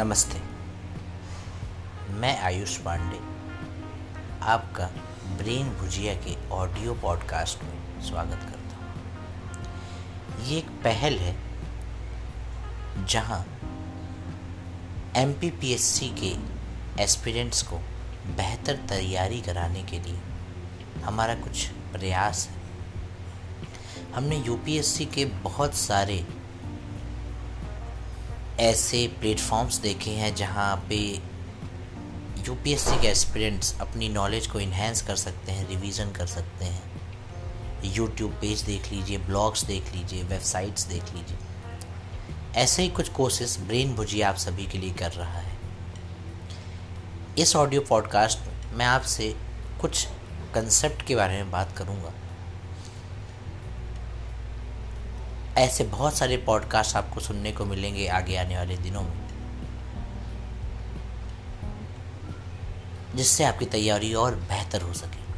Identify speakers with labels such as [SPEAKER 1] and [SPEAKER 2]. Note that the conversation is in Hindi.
[SPEAKER 1] नमस्ते। मैं आयुष पांडे, आपका ब्रेन भुजिया के ऑडियो पॉडकास्ट में स्वागत करता हूँ। ये एक पहल है जहाँ एमपीपीएससी के एस्पिरेंट्स को बेहतर तैयारी कराने के लिए हमारा कुछ प्रयास है। हमने यूपीएससी के बहुत सारे ऐसे प्लेटफॉर्म्स देखे हैं जहाँ पे यूपीएससी के एस्पिरेंट्स अपनी नॉलेज को इन्हेंस कर सकते हैं रिवीजन कर सकते हैं। यूट्यूब पेज देख लीजिए ब्लॉग्स देख लीजिए वेबसाइट्स देख लीजिए। ऐसे ही कुछ कोर्सेज ब्रेन भुजिया आप सभी के लिए कर रहा है। इस ऑडियो पॉडकास्ट में मैं आपसे कुछ कंसेप्ट के बारे में बात करूँगा। ऐसे बहुत सारे पॉडकास्ट आपको सुनने को मिलेंगे आगे आने वाले दिनों में। जिससे आपकी तैयारी और बेहतर हो सके।